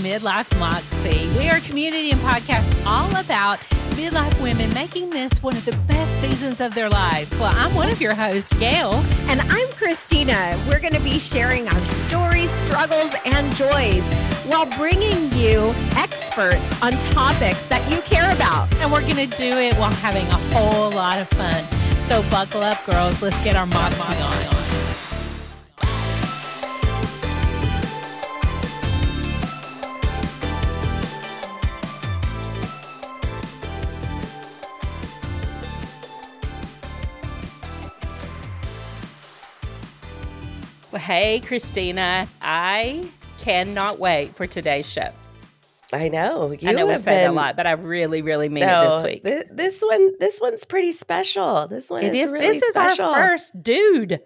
Midlife Moxie. We are a community and podcast all about midlife women making this one of the best seasons of their lives. Well, I'm one of your hosts, Gail. And I'm Christina. We're going to be sharing our stories, struggles, and joys while bringing you experts on topics that you care about. And we're going to do it while having a whole lot of fun. So buckle up, girls. Let's get our moxie on. Hey, Christina, I cannot wait for today's show. I know. You I know we said been... a lot, but I really, really mean no, it this week. Th- this one, this one's pretty special. This one is, is really this special. This is our first dude.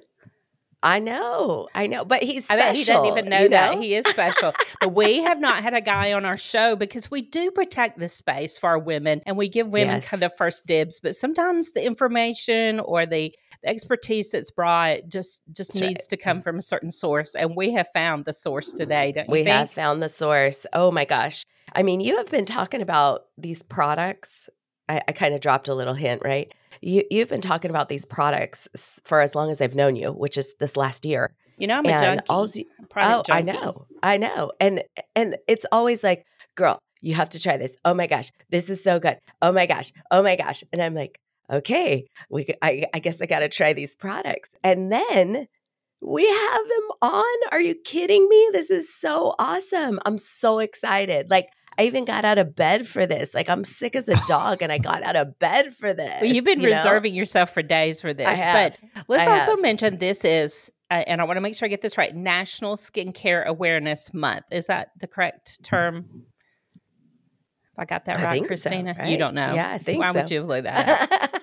I know, I know, but he's special. I bet he doesn't even know that know? he is special. but we have not had a guy on our show because we do protect this space for our women, and we give women yes. kind of first dibs. But sometimes the information or the the expertise that's brought just just that's needs right. to come from a certain source and we have found the source mm-hmm. today don't we have found the source. Oh my gosh. I mean you have been talking about these products. I, I kind of dropped a little hint right? You, you've been talking about these products for as long as i've known you which is this last year. You know i'm and a oh, junkie. oh junkie. i know. I know. And and it's always like girl you have to try this. Oh my gosh. This is so good. Oh my gosh. Oh my gosh. And i'm like okay, we I, I guess I got to try these products. And then we have him on. Are you kidding me? This is so awesome. I'm so excited. Like I even got out of bed for this. Like I'm sick as a dog and I got out of bed for this. Well, you've been you reserving know? yourself for days for this. But let's I also have. mention this is uh, and I want to make sure I get this right, National Skincare Awareness Month. Is that the correct term? If I got that right, Christina? So, right? You don't know. Yeah, I think Why so. would you have looked that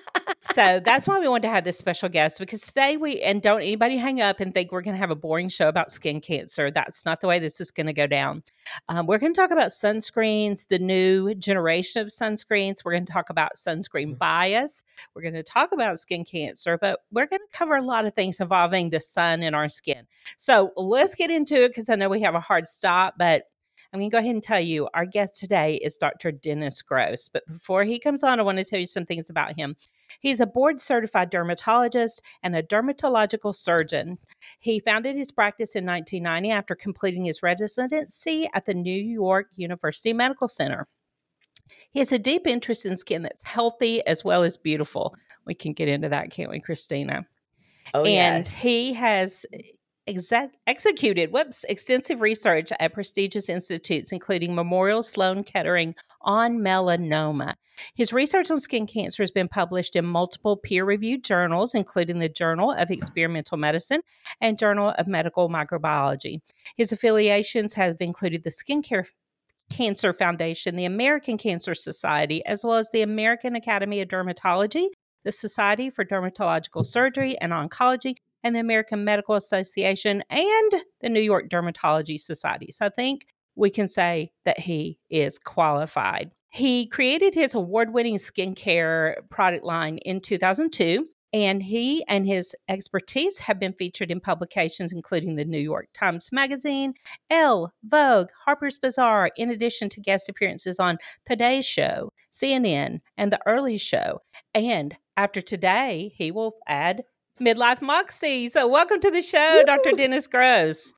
so that's why we wanted to have this special guest because today we, and don't anybody hang up and think we're going to have a boring show about skin cancer. That's not the way this is going to go down. Um, we're going to talk about sunscreens, the new generation of sunscreens. We're going to talk about sunscreen mm-hmm. bias. We're going to talk about skin cancer, but we're going to cover a lot of things involving the sun and our skin. So let's get into it because I know we have a hard stop, but I'm going to go ahead and tell you our guest today is Dr. Dennis Gross. But before he comes on, I want to tell you some things about him. He's a board certified dermatologist and a dermatological surgeon. He founded his practice in 1990 after completing his residency at the New York University Medical Center. He has a deep interest in skin that's healthy as well as beautiful. We can get into that, can't we, Christina? Oh, and yes. he has exec- executed extensive research at prestigious institutes, including Memorial Sloan Kettering on melanoma. His research on skin cancer has been published in multiple peer reviewed journals, including the Journal of Experimental Medicine and Journal of Medical Microbiology. His affiliations have included the Skincare Cancer Foundation, the American Cancer Society, as well as the American Academy of Dermatology, the Society for Dermatological Surgery and Oncology, and the American Medical Association and the New York Dermatology Society. So I think we can say that he is qualified. He created his award winning skincare product line in 2002. And he and his expertise have been featured in publications including the New York Times Magazine, Elle, Vogue, Harper's Bazaar, in addition to guest appearances on Today's Show, CNN, and The Early Show. And after today, he will add Midlife Moxie. So, welcome to the show, Woo! Dr. Dennis Gross.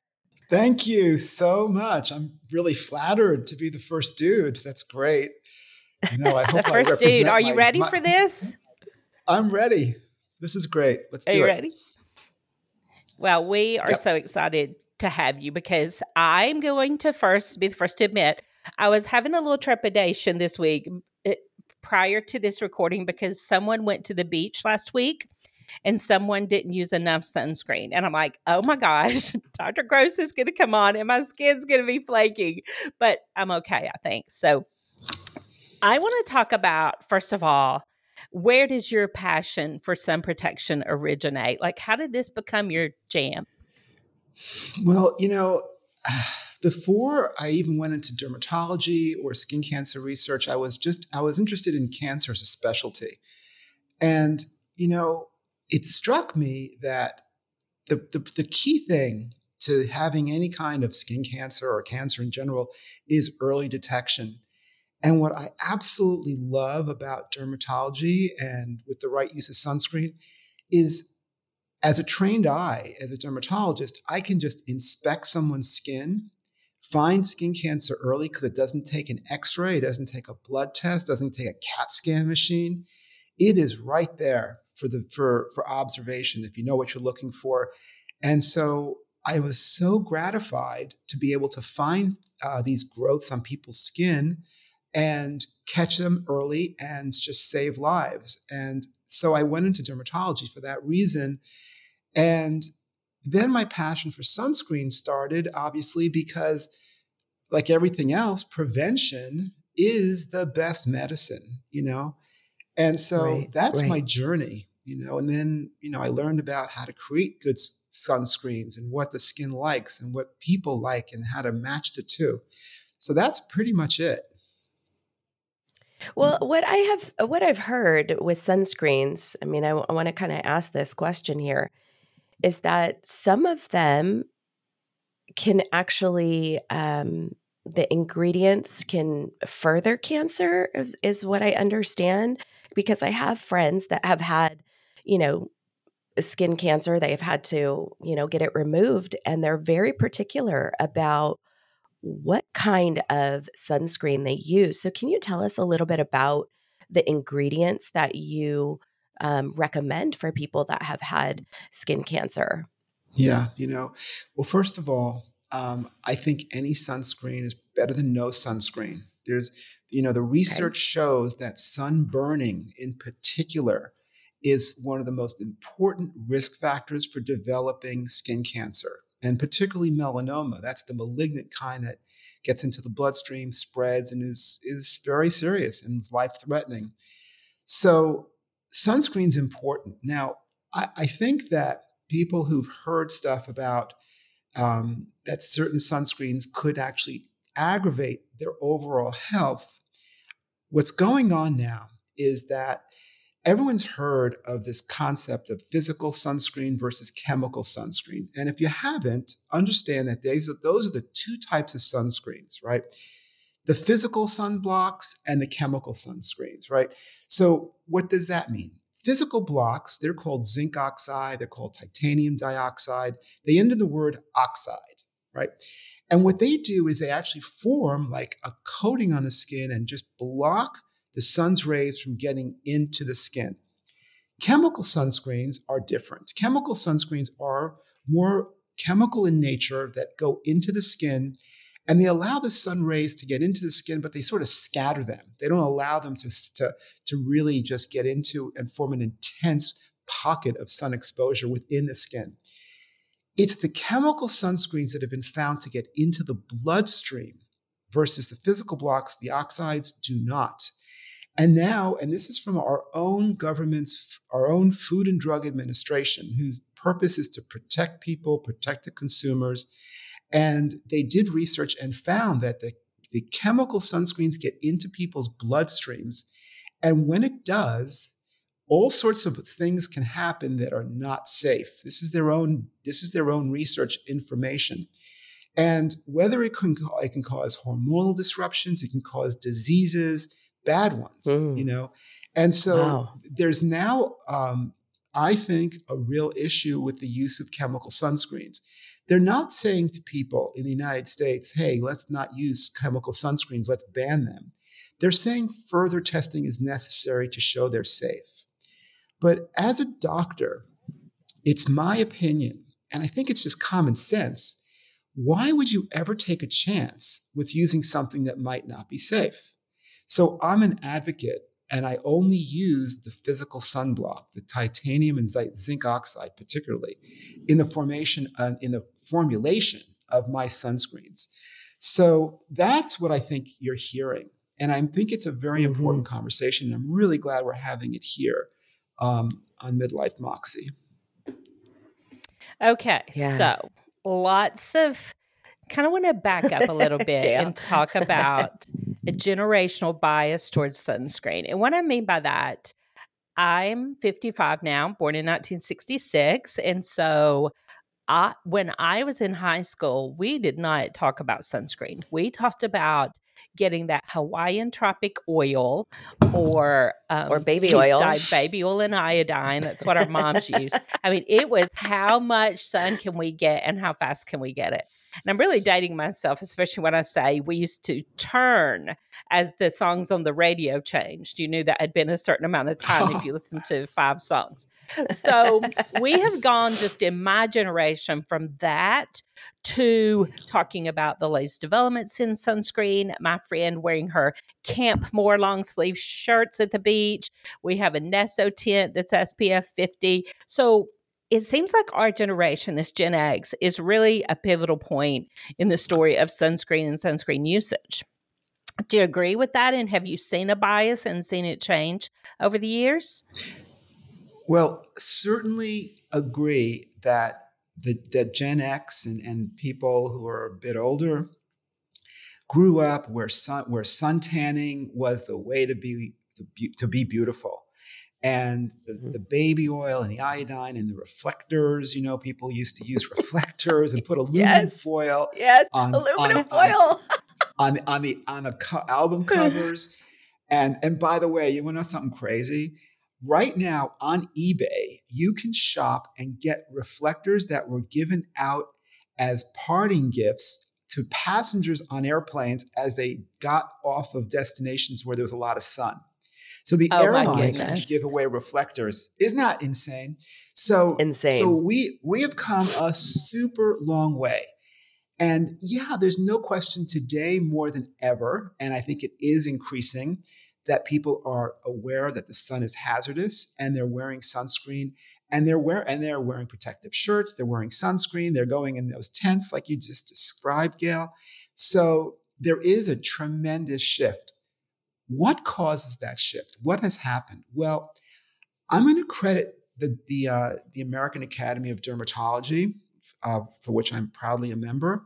Thank you so much. I'm really flattered to be the first dude. That's great. You know, I hope the first dude. Are you my, ready my, for this? I'm ready. This is great. Let's do it. Are you ready? Well, we are yep. so excited to have you because I'm going to first be the first to admit I was having a little trepidation this week eh, prior to this recording because someone went to the beach last week and someone didn't use enough sunscreen. And I'm like, oh my gosh, Dr. Gross is going to come on and my skin's going to be flaking. But I'm okay, I think. So I want to talk about, first of all, where does your passion for sun protection originate? Like, how did this become your jam? Well, you know, before I even went into dermatology or skin cancer research, I was just I was interested in cancer as a specialty. And you know, it struck me that the, the, the key thing to having any kind of skin cancer or cancer in general is early detection. And what I absolutely love about dermatology and with the right use of sunscreen is as a trained eye, as a dermatologist, I can just inspect someone's skin, find skin cancer early because it doesn't take an x ray, it doesn't take a blood test, doesn't take a CAT scan machine. It is right there for the for for observation if you know what you're looking for. And so I was so gratified to be able to find uh, these growths on people's skin and catch them early and just save lives. And so I went into dermatology for that reason. And then my passion for sunscreen started, obviously, because like everything else, prevention is the best medicine, you know? And so right, that's right. my journey, you know. And then, you know, I learned about how to create good sunscreens and what the skin likes and what people like and how to match the two. So that's pretty much it. Well, what I have, what I've heard with sunscreens, I mean, I, want to kind of ask this question here, is that some of them can actually um, the ingredients can further cancer is what i understand because i have friends that have had you know skin cancer they've had to you know get it removed and they're very particular about what kind of sunscreen they use. So can you tell us a little bit about the ingredients that you um, recommend for people that have had skin cancer? Yeah you know well first of all um, I think any sunscreen is better than no sunscreen. There's, you know, the research okay. shows that sunburning in particular is one of the most important risk factors for developing skin cancer, and particularly melanoma. That's the malignant kind that gets into the bloodstream, spreads, and is, is very serious and is life threatening. So, sunscreen's important. Now, I, I think that people who've heard stuff about um, that certain sunscreens could actually aggravate their overall health. What's going on now is that everyone's heard of this concept of physical sunscreen versus chemical sunscreen. And if you haven't, understand that these are, those are the two types of sunscreens, right? The physical sunblocks and the chemical sunscreens, right? So, what does that mean? Physical blocks, they're called zinc oxide, they're called titanium dioxide. They end in the word oxide, right? And what they do is they actually form like a coating on the skin and just block the sun's rays from getting into the skin. Chemical sunscreens are different. Chemical sunscreens are more chemical in nature that go into the skin and they allow the sun rays to get into the skin, but they sort of scatter them. They don't allow them to, to, to really just get into and form an intense pocket of sun exposure within the skin. It's the chemical sunscreens that have been found to get into the bloodstream versus the physical blocks, the oxides do not. And now, and this is from our own government's, our own Food and Drug Administration, whose purpose is to protect people, protect the consumers, and they did research and found that the, the chemical sunscreens get into people's bloodstreams. And when it does, all sorts of things can happen that are not safe. This is their own, this is their own research information. And whether it can, it can cause hormonal disruptions, it can cause diseases, bad ones, mm. you know. And so wow. there's now, um, I think, a real issue with the use of chemical sunscreens. They're not saying to people in the United States, hey, let's not use chemical sunscreens, let's ban them. They're saying further testing is necessary to show they're safe. But as a doctor, it's my opinion, and I think it's just common sense. Why would you ever take a chance with using something that might not be safe? So I'm an advocate and I only use the physical sunblock, the titanium and zinc oxide, particularly in the formation, uh, in the formulation of my sunscreens. So that's what I think you're hearing. And I think it's a very mm-hmm. important conversation. I'm really glad we're having it here um, on Midlife Moxie. Okay. Yes. So lots of kind of want to back up a little bit and talk about a generational bias towards sunscreen. And what I mean by that, I'm 55 now, born in 1966. And so I, when I was in high school, we did not talk about sunscreen. We talked about getting that Hawaiian tropic oil or um, or baby oil, baby oil and iodine. That's what our moms use. I mean, it was how much sun can we get and how fast can we get it. And I'm really dating myself, especially when I say we used to turn as the songs on the radio changed. You knew that had been a certain amount of time if you listened to five songs. So we have gone just in my generation from that to talking about the latest developments in sunscreen. My friend wearing her Camp More long sleeve shirts at the beach. We have a Neso tent that's SPF 50. So it seems like our generation, this Gen X, is really a pivotal point in the story of sunscreen and sunscreen usage. Do you agree with that? And have you seen a bias and seen it change over the years? Well, certainly agree that the that Gen X and, and people who are a bit older grew up where sun where sun tanning was the way to be to, to be beautiful and the, mm-hmm. the, baby oil and the iodine and the reflectors. You know, people used to use reflectors and put aluminum yes. foil. Yes, on, aluminum on, foil on, the on the on the co- album covers. and and by the way, you want to know something crazy? Right now on eBay, you can shop and get reflectors that were given out as parting gifts to passengers on airplanes as they got off of destinations where there was a lot of sun. So the oh airlines used to give away reflectors. Isn't that insane? So insane. So we we have come a super long way. And yeah, there's no question today more than ever, and I think it is increasing that people are aware that the sun is hazardous and they're wearing sunscreen and they're wear and they're wearing protective shirts, they're wearing sunscreen, they're going in those tents like you just described, Gail. So there is a tremendous shift what causes that shift? What has happened? Well, I'm going to credit the the, uh, the American Academy of Dermatology, uh, for which I'm proudly a member,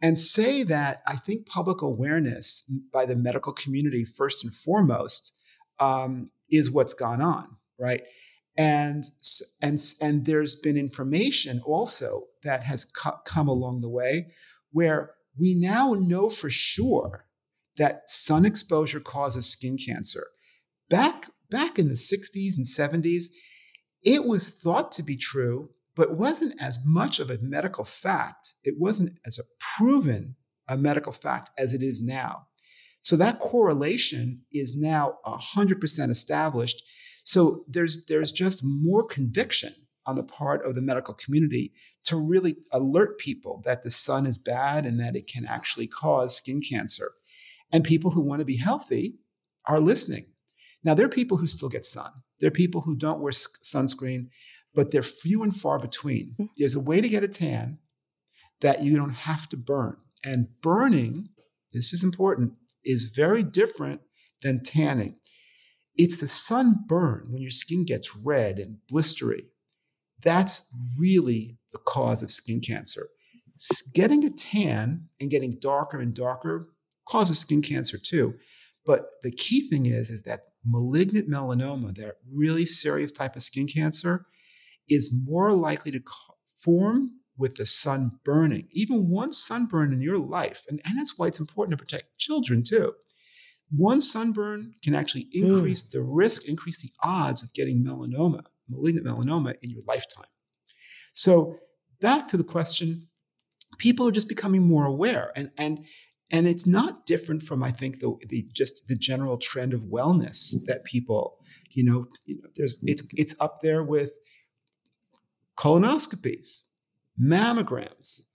and say that I think public awareness by the medical community, first and foremost, um, is what's gone on, right? And and and there's been information also that has co- come along the way where we now know for sure that sun exposure causes skin cancer. Back back in the 60s and 70s, it was thought to be true, but wasn't as much of a medical fact. It wasn't as a proven a medical fact as it is now. So that correlation is now 100% established. So there's there's just more conviction on the part of the medical community to really alert people that the sun is bad and that it can actually cause skin cancer. And people who want to be healthy are listening. Now, there are people who still get sun. There are people who don't wear sunscreen, but they're few and far between. Mm-hmm. There's a way to get a tan that you don't have to burn. And burning, this is important, is very different than tanning. It's the sunburn when your skin gets red and blistery. That's really the cause of skin cancer. Getting a tan and getting darker and darker causes skin cancer too. But the key thing is, is that malignant melanoma, that really serious type of skin cancer, is more likely to form with the sun burning. Even one sunburn in your life, and, and that's why it's important to protect children too. One sunburn can actually hmm. increase mm. the risk, increase the odds of getting melanoma, malignant melanoma in your lifetime. So back to the question, people are just becoming more aware. And, and and it's not different from i think the, the just the general trend of wellness that people you know, you know there's it's it's up there with colonoscopies mammograms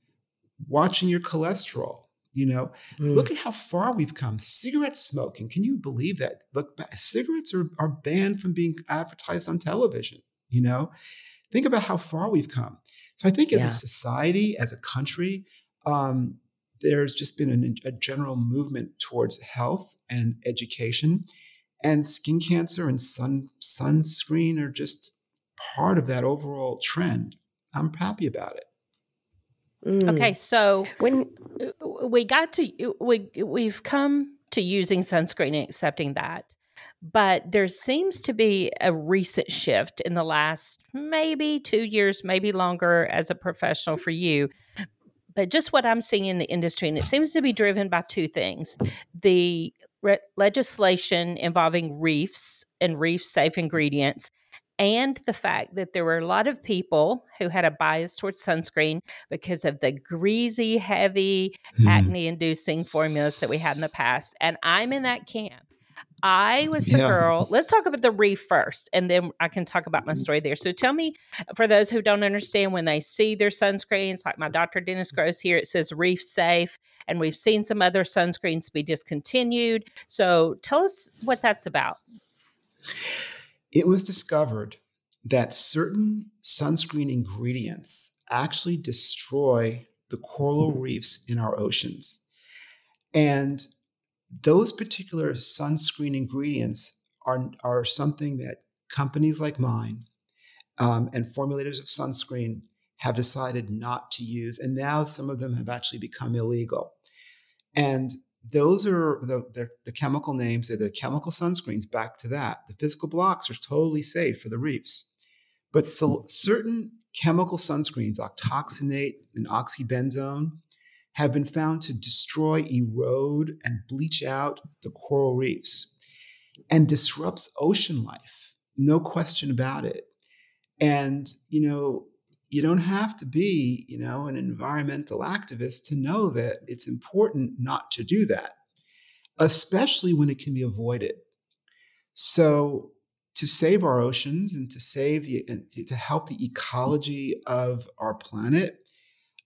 watching your cholesterol you know? Mm. look at how far we've come. Cigarette smoking can you believe that? Look cigarettes are, are banned from being advertised on television you know? Think about how far we've come. So i think as yeah. a society as a country um, there's just been an, a general movement towards health and education. And skin cancer and sun sunscreen are just part of that overall trend. I'm happy about it. Mm. Okay, so when we got to we we've come to using sunscreen and accepting that. but there seems to be a recent shift in the last maybe two years, maybe longer as a professional for you. But just what I'm seeing in the industry, and it seems to be driven by two things the re- legislation involving reefs and reef safe ingredients, and the fact that there were a lot of people who had a bias towards sunscreen because of the greasy, heavy, mm. acne inducing formulas that we had in the past. And I'm in that camp. I was the yeah. girl. Let's talk about the reef first, and then I can talk about my story there. So tell me, for those who don't understand, when they see their sunscreens, like my Dr. Dennis Gross here, it says reef safe, and we've seen some other sunscreens be discontinued. So tell us what that's about. It was discovered that certain sunscreen ingredients actually destroy the coral reefs in our oceans. And those particular sunscreen ingredients are, are something that companies like mine um, and formulators of sunscreen have decided not to use. And now some of them have actually become illegal. And those are the, the, the chemical names, they're the chemical sunscreens, back to that. The physical blocks are totally safe for the reefs. But so, certain chemical sunscreens, octinoxate and oxybenzone, have been found to destroy, erode, and bleach out the coral reefs and disrupts ocean life. No question about it. And, you know, you don't have to be, you know, an environmental activist to know that it's important not to do that, especially when it can be avoided. So, to save our oceans and to save the, to help the ecology of our planet,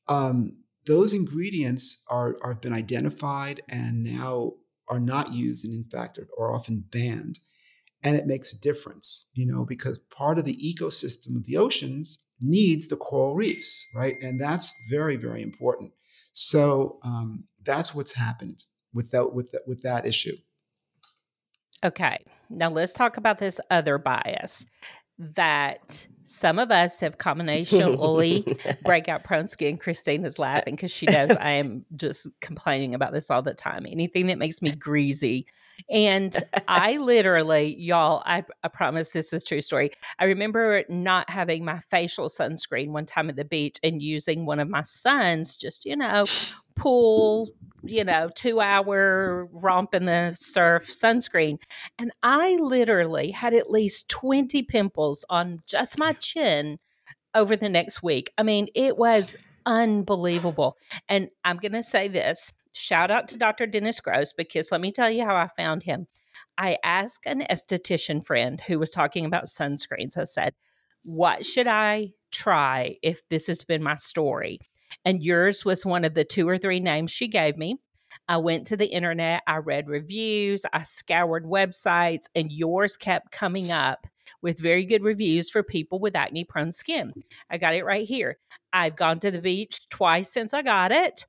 um, those ingredients are, are been identified and now are not used and in fact are, are often banned. And it makes a difference you know because part of the ecosystem of the oceans needs the coral reefs right? And that's very very important. So um, that's what's happened with that with that with that issue. Okay. Now let's talk about this other bias that some of us have combinationally breakout prone skin. Christine is laughing because she knows I am just complaining about this all the time. Anything that makes me greasy. And I literally, y'all, I, I promise this is true story. I remember not having my facial sunscreen one time at the beach and using one of my sons, just, you know, pool, you know, two hour romp in the surf sunscreen. And I literally had at least 20 pimples on just my chin over the next week. I mean, it was unbelievable. And I'm going to say this shout out to Dr. Dennis Gross because let me tell you how I found him. I asked an esthetician friend who was talking about sunscreens. I said, What should I try if this has been my story? And yours was one of the two or three names she gave me. I went to the internet, I read reviews, I scoured websites, and yours kept coming up with very good reviews for people with acne prone skin. I got it right here. I've gone to the beach twice since I got it,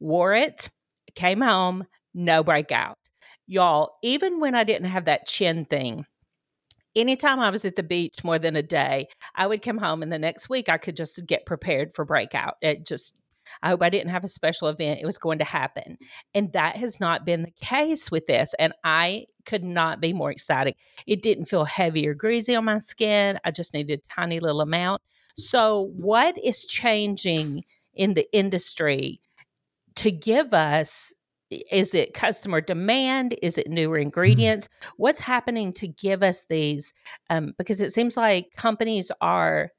wore it, came home, no breakout. Y'all, even when I didn't have that chin thing, anytime I was at the beach more than a day, I would come home and the next week I could just get prepared for breakout. It just, I hope I didn't have a special event. It was going to happen. And that has not been the case with this. And I could not be more excited. It didn't feel heavy or greasy on my skin. I just needed a tiny little amount. So, what is changing in the industry to give us is it customer demand is it newer mm-hmm. ingredients what's happening to give us these um, because it seems like companies are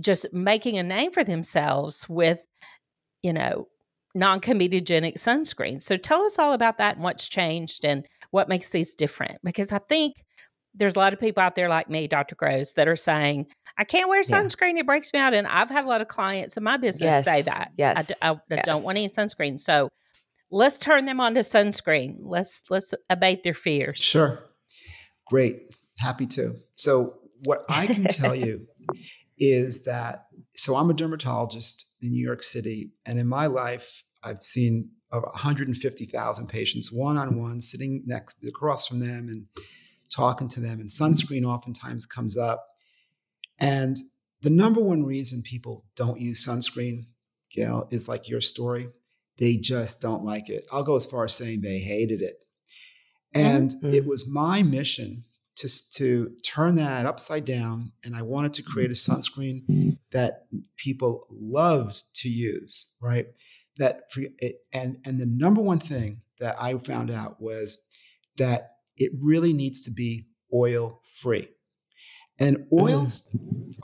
just making a name for themselves with you know non-comedogenic sunscreen so tell us all about that and what's changed and what makes these different because i think there's a lot of people out there like me dr gross that are saying i can't wear sunscreen yeah. it breaks me out and i've had a lot of clients in my business yes. say that yes I, I, I yes. don't want any sunscreen so let's turn them on to sunscreen. Let's let's abate their fears. Sure. Great. Happy to. So what I can tell you is that so I'm a dermatologist in New York City and in my life I've seen over 150,000 patients one on one sitting next across from them and talking to them and sunscreen oftentimes comes up and the number one reason people don't use sunscreen Gail is like your story they just don't like it. I'll go as far as saying they hated it. And mm-hmm. it was my mission to, to turn that upside down. And I wanted to create a sunscreen that people loved to use, right? That for, it, and and the number one thing that I found out was that it really needs to be oil free. And oils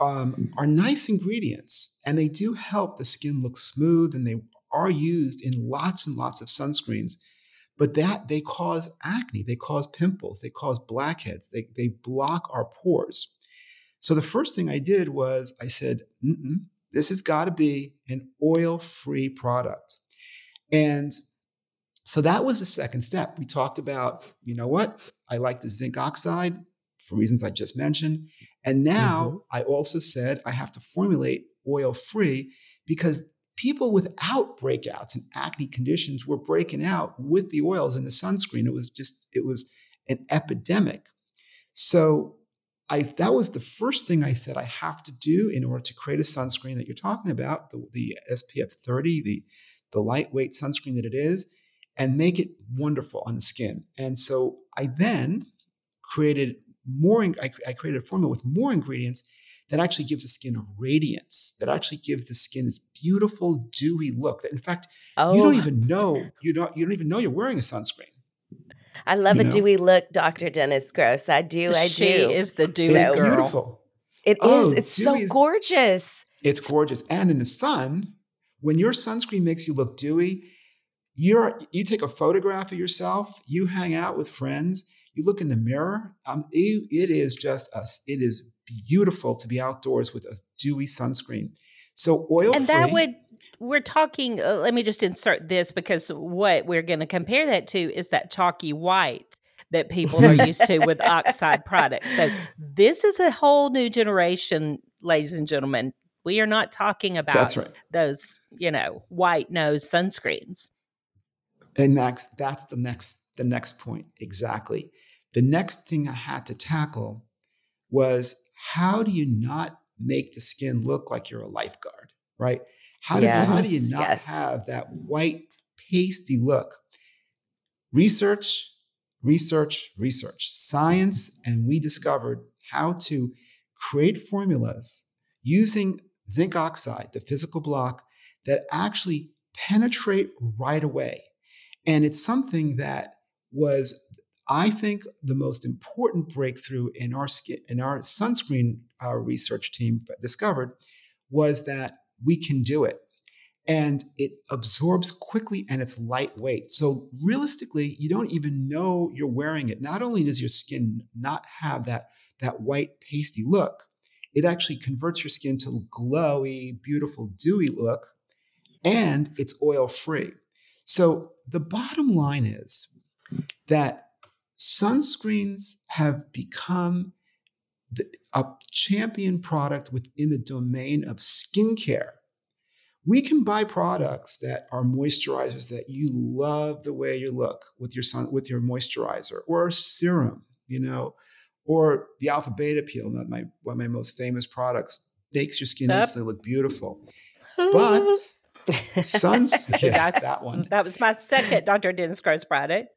um, are nice ingredients and they do help the skin look smooth and they are used in lots and lots of sunscreens. But that they cause acne, they cause pimples, they cause blackheads, they, they block our pores. So the first thing I did was I said, this has got to be an oil free product. And so that was the second step. We talked about, you know what? I like the zinc oxide for reasons I just mentioned. And now mm-hmm. I also said I have to formulate oil free because people without breakouts and acne conditions were breaking out with the oils in the sunscreen. It was just, it was an epidemic. So I, that was the first thing I said I have to do in order to create a sunscreen that you're talking about, the, the SPF 30, the, the lightweight sunscreen that it is, and make it wonderful on the skin. And so I then created more, I, I created a formula with more ingredients that actually gives the skin a radiance, that actually gives the skin this beautiful, dewy look. That in fact, oh. you don't oh. even know you don't you don't even know you're wearing a sunscreen. I love you a know? dewy look, Dr. Dennis Gross. I do. I she do. Is the dewy it's girl. beautiful. It oh, is. It's so is, gorgeous. It's gorgeous. And in the sun, when your sunscreen makes you look dewy, you're you take a photograph of yourself, you hang out with friends, you look in the mirror. Um, it, it is just us. It is beautiful to be outdoors with a dewy sunscreen. So oil and that would we're talking. Uh, let me just insert this because what we're going to compare that to is that chalky white that people are used to with oxide products. So this is a whole new generation, ladies and gentlemen. We are not talking about That's right. those, you know, white nose sunscreens. And next, that's the next the next point exactly. The next thing I had to tackle was how do you not make the skin look like you're a lifeguard, right? How does yes, how do you not yes. have that white pasty look? Research, research, research, science, and we discovered how to create formulas using zinc oxide, the physical block, that actually penetrate right away. And it's something that was I think the most important breakthrough in our skin, in our sunscreen uh, research team discovered was that we can do it. And it absorbs quickly and it's lightweight. So realistically, you don't even know you're wearing it. Not only does your skin not have that, that white pasty look, it actually converts your skin to glowy, beautiful, dewy look, and it's oil free. So the bottom line is that sunscreens have become the, a champion product within the domain of skincare. We can buy products that are moisturizers that you love the way you look with your sun with your moisturizer or serum, you know, or the alpha beta peel, not my one of my most famous products, makes your skin yep. instantly look beautiful. But suns, yeah, that one. That was my second Dr. Dennis Gross product.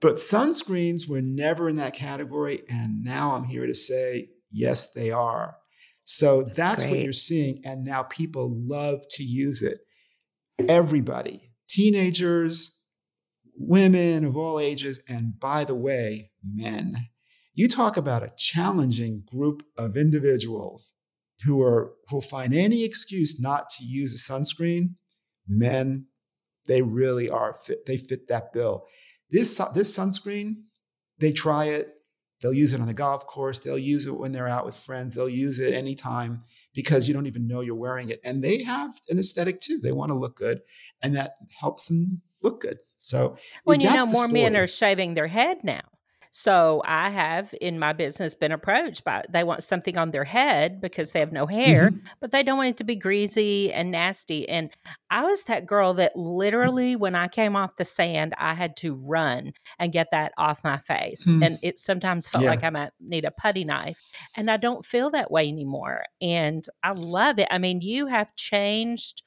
But sunscreens were never in that category. And now I'm here to say, yes, they are. So that's, that's what you're seeing. And now people love to use it. Everybody, teenagers, women of all ages, and by the way, men. You talk about a challenging group of individuals who are who find any excuse not to use a sunscreen. Men, they really are fit. They fit that bill. This this sunscreen, they try it. They'll use it on the golf course. They'll use it when they're out with friends. They'll use it anytime because you don't even know you're wearing it. And they have an aesthetic too. They want to look good, and that helps them look good. So when you know more men are shaving their head now. So I have in my business been approached by they want something on their head because they have no hair, mm-hmm. but they don't want it to be greasy and nasty. And I was that girl that literally when I came off the sand, I had to run and get that off my face. Mm-hmm. And it sometimes felt yeah. like I might need a putty knife. And I don't feel that way anymore. And I love it. I mean, you have changed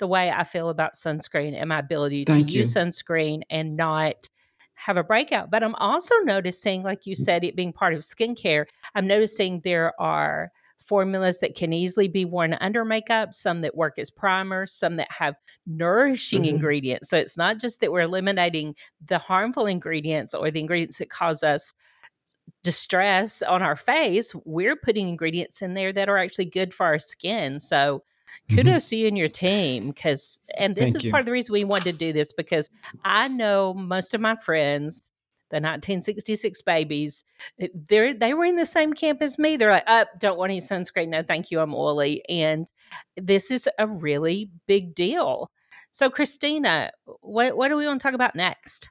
the way I feel about sunscreen and my ability Thank to you. use sunscreen and not have a breakout. But I'm also noticing, like you said, it being part of skincare, I'm noticing there are formulas that can easily be worn under makeup, some that work as primers, some that have nourishing mm-hmm. ingredients. So it's not just that we're eliminating the harmful ingredients or the ingredients that cause us distress on our face, we're putting ingredients in there that are actually good for our skin. So. Kudos mm-hmm. to you and your team because and this Thank is you. part of the reason we wanted to do this because I know most of my friends the 1966 babies they they were in the same camp as me. They're like up oh, don't want any sunscreen. No thank you i'm oily. And this is a really big deal. So christina what what do we want to talk about next?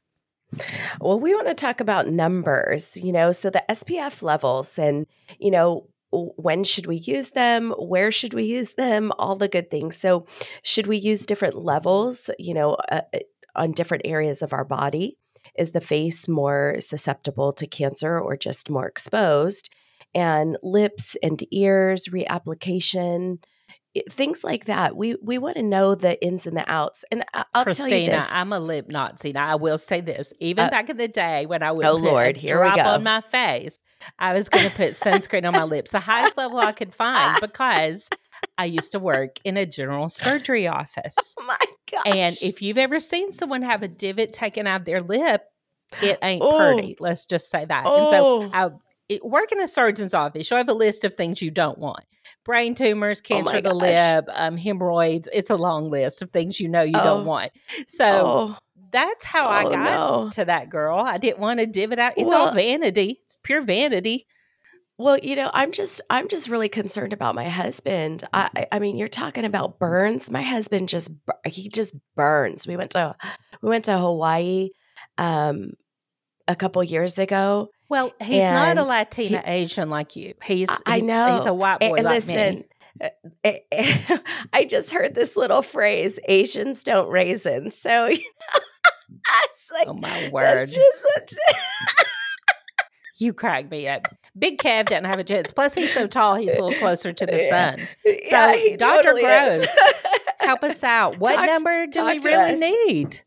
Well, we want to talk about numbers, you know, so the SPF levels and, you know, when should we use them? Where should we use them? All the good things. So, should we use different levels, you know, uh, uh on different areas of our body? Is the face more susceptible to cancer or just more exposed? And lips and ears, reapplication, things like that. We we want to know the ins and the outs. And I'll Christina, tell you this. I'm a lip Nazi. Now I will say this. Even uh, back in the day when I would oh Lord, here drop we go. on my face, I was going to put sunscreen on my lips, the highest level I could find, because I used to work in a general surgery office. Oh my god! And if you've ever seen someone have a divot taken out of their lip, it ain't oh. pretty. Let's just say that. Oh. And so oh. I it, work in a surgeon's office. You'll have a list of things you don't want brain tumors, oh cancer oh of the lip, um, hemorrhoids. It's a long list of things you know you oh. don't want. So oh. that's how I oh, got no. to that girl. I didn't want to divot out. It's well, all vanity. It's pure vanity. Well, you know, I'm just I'm just really concerned about my husband. I I mean, you're talking about burns. My husband just he just burns. We went to we went to Hawaii um a couple years ago well, he's and not a Latina he, Asian like you. He's, he's, I know he's a white boy and, like listen, me. Eh, eh, I just heard this little phrase: Asians don't raisins. So you know, like, oh my word! you crack me up. Big Kev doesn't have a chance. Plus, he's so tall; he's a little closer to the sun. So, yeah, Doctor totally Gross, help us out. What talk, number do we really us. need?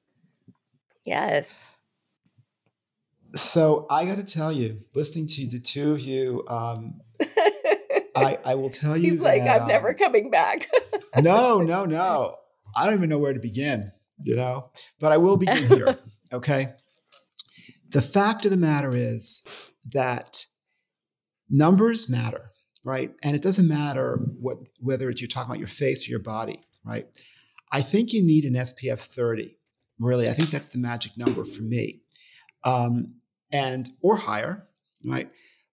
Yes. So I got to tell you, listening to the two of you, um, I, I will tell you. He's that, like, I'm um, never coming back. no, no, no. I don't even know where to begin, you know, but I will begin here. Okay. The fact of the matter is that numbers matter, right? And it doesn't matter what whether it's you're talking about your face or your body, right? I think you need an SPF 30. Really, I think that's the magic number for me. Um, and or higher, mm. right?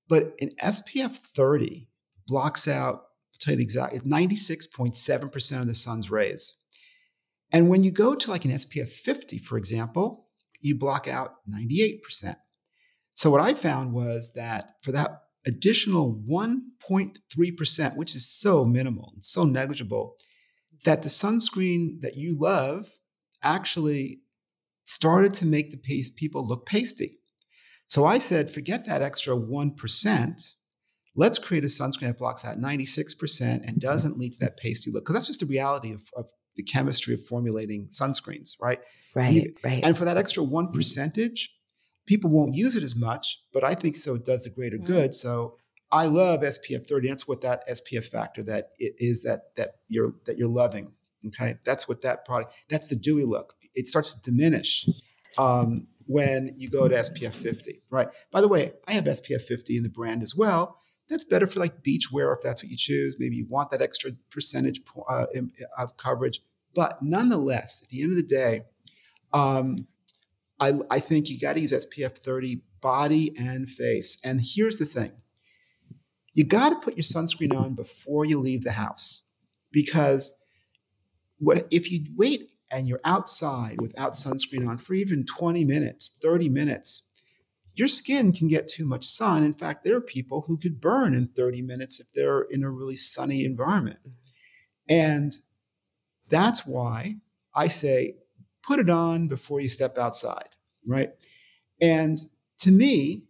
But an SPF 30 blocks out, I'll tell you the exact, it's 96.7% of the sun's rays. And when you go to like an SPF 50, for example, you block out 98%. So what I found was that for that additional 1.3%, which is so minimal and so negligible, that the sunscreen that you love actually started to make the people look pasty. So I said, forget that extra 1%. Let's create a sunscreen that blocks out 96% and doesn't lead to that pasty look. Because that's just the reality of, of, the chemistry of formulating sunscreens, right? Right, you, right. And for that extra one percentage, people won't use it as much, but I think so it does the greater mm. good. So I love SPF 30. That's what that SPF factor that it is that that you're that you're loving. Okay. That's what that product, that's the dewy look. It starts to diminish. Um, when you go to SPF 50, right? By the way, I have SPF 50 in the brand as well. That's better for like beach wear if that's what you choose. Maybe you want that extra percentage uh, of coverage. But nonetheless, at the end of the day, um, I, I think you got to use SPF 30 body and face. And here's the thing you got to put your sunscreen on before you leave the house because what if you wait and you're outside without sunscreen on for even 20 minutes, 30 minutes, your skin can get too much sun. In fact, there are people who could burn in 30 minutes if they're in a really sunny environment. And that's why I say put it on before you step outside, right? And to me,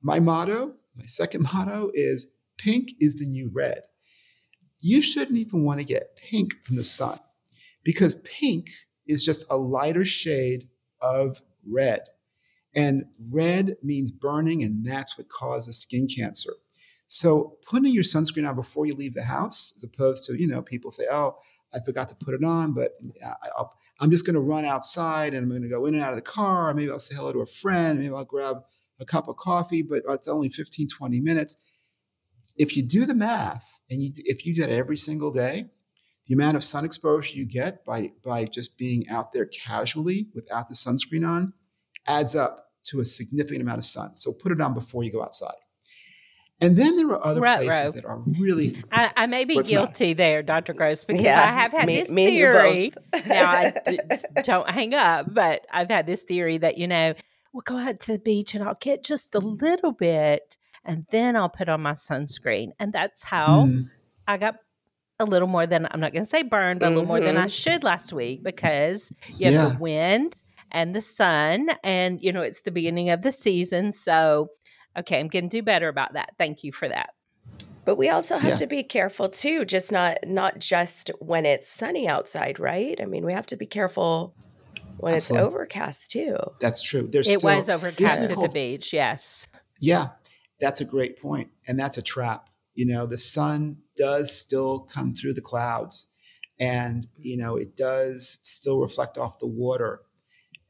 my motto, my second motto is pink is the new red. You shouldn't even want to get pink from the sun because pink is just a lighter shade of red. And red means burning, and that's what causes skin cancer. So putting your sunscreen on before you leave the house, as opposed to, you know, people say, oh, I forgot to put it on, but I, am just going to run outside and I'm going to go in and out of the car. Maybe I'll say hello to a friend. Maybe I'll grab a cup of coffee, but it's only 15, 20 minutes. If you do the math and you, if you do that every single day, the amount of sun exposure you get by, by just being out there casually without the sunscreen on adds up to a significant amount of sun. So put it on before you go outside. And then there are other right, places right. that are really. I, I may be guilty not. there, Dr. Gross, because yeah, I have had me, this me theory. now, I d- don't hang up, but I've had this theory that, you know, we'll go out to the beach and I'll get just a little bit and then I'll put on my sunscreen. And that's how mm. I got a little more than, I'm not going to say burned, but mm-hmm. a little more than I mm-hmm. should last week because you have yeah. the wind and the sun and, you know, it's the beginning of the season. So, okay, I'm going to do better about that. Thank you for that. But we also have yeah. to be careful too, just not not just when it's sunny outside, right? I mean, we have to be careful when Absolutely. it's overcast too. That's true. There's it still, was overcast at the beach. Yes. Yeah, that's a great point, and that's a trap. You know, the sun does still come through the clouds, and you know it does still reflect off the water.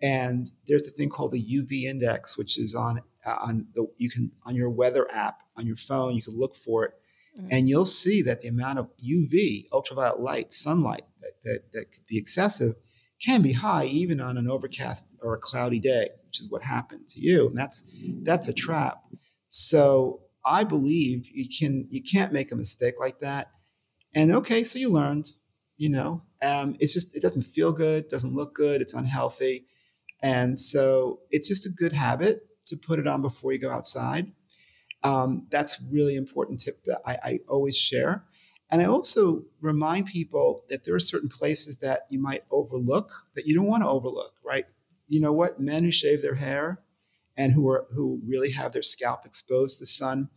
And there's a thing called the UV index, which is on uh, on the you can on your weather app on your phone you can look for it mm-hmm. and you'll see that the amount of uv ultraviolet light sunlight that, that, that could be excessive can be high even on an overcast or a cloudy day which is what happened to you and that's that's a trap so i believe you can you can't make a mistake like that and okay so you learned you know um, it's just it doesn't feel good doesn't look good it's unhealthy and so it's just a good habit to put it on before you go outside. Um, that's really important tip that I, I always share. And I also remind people that there are certain places that you might overlook that you don't want to overlook, right? You know what? Men who shave their hair and who are who really have their scalp exposed to the sun,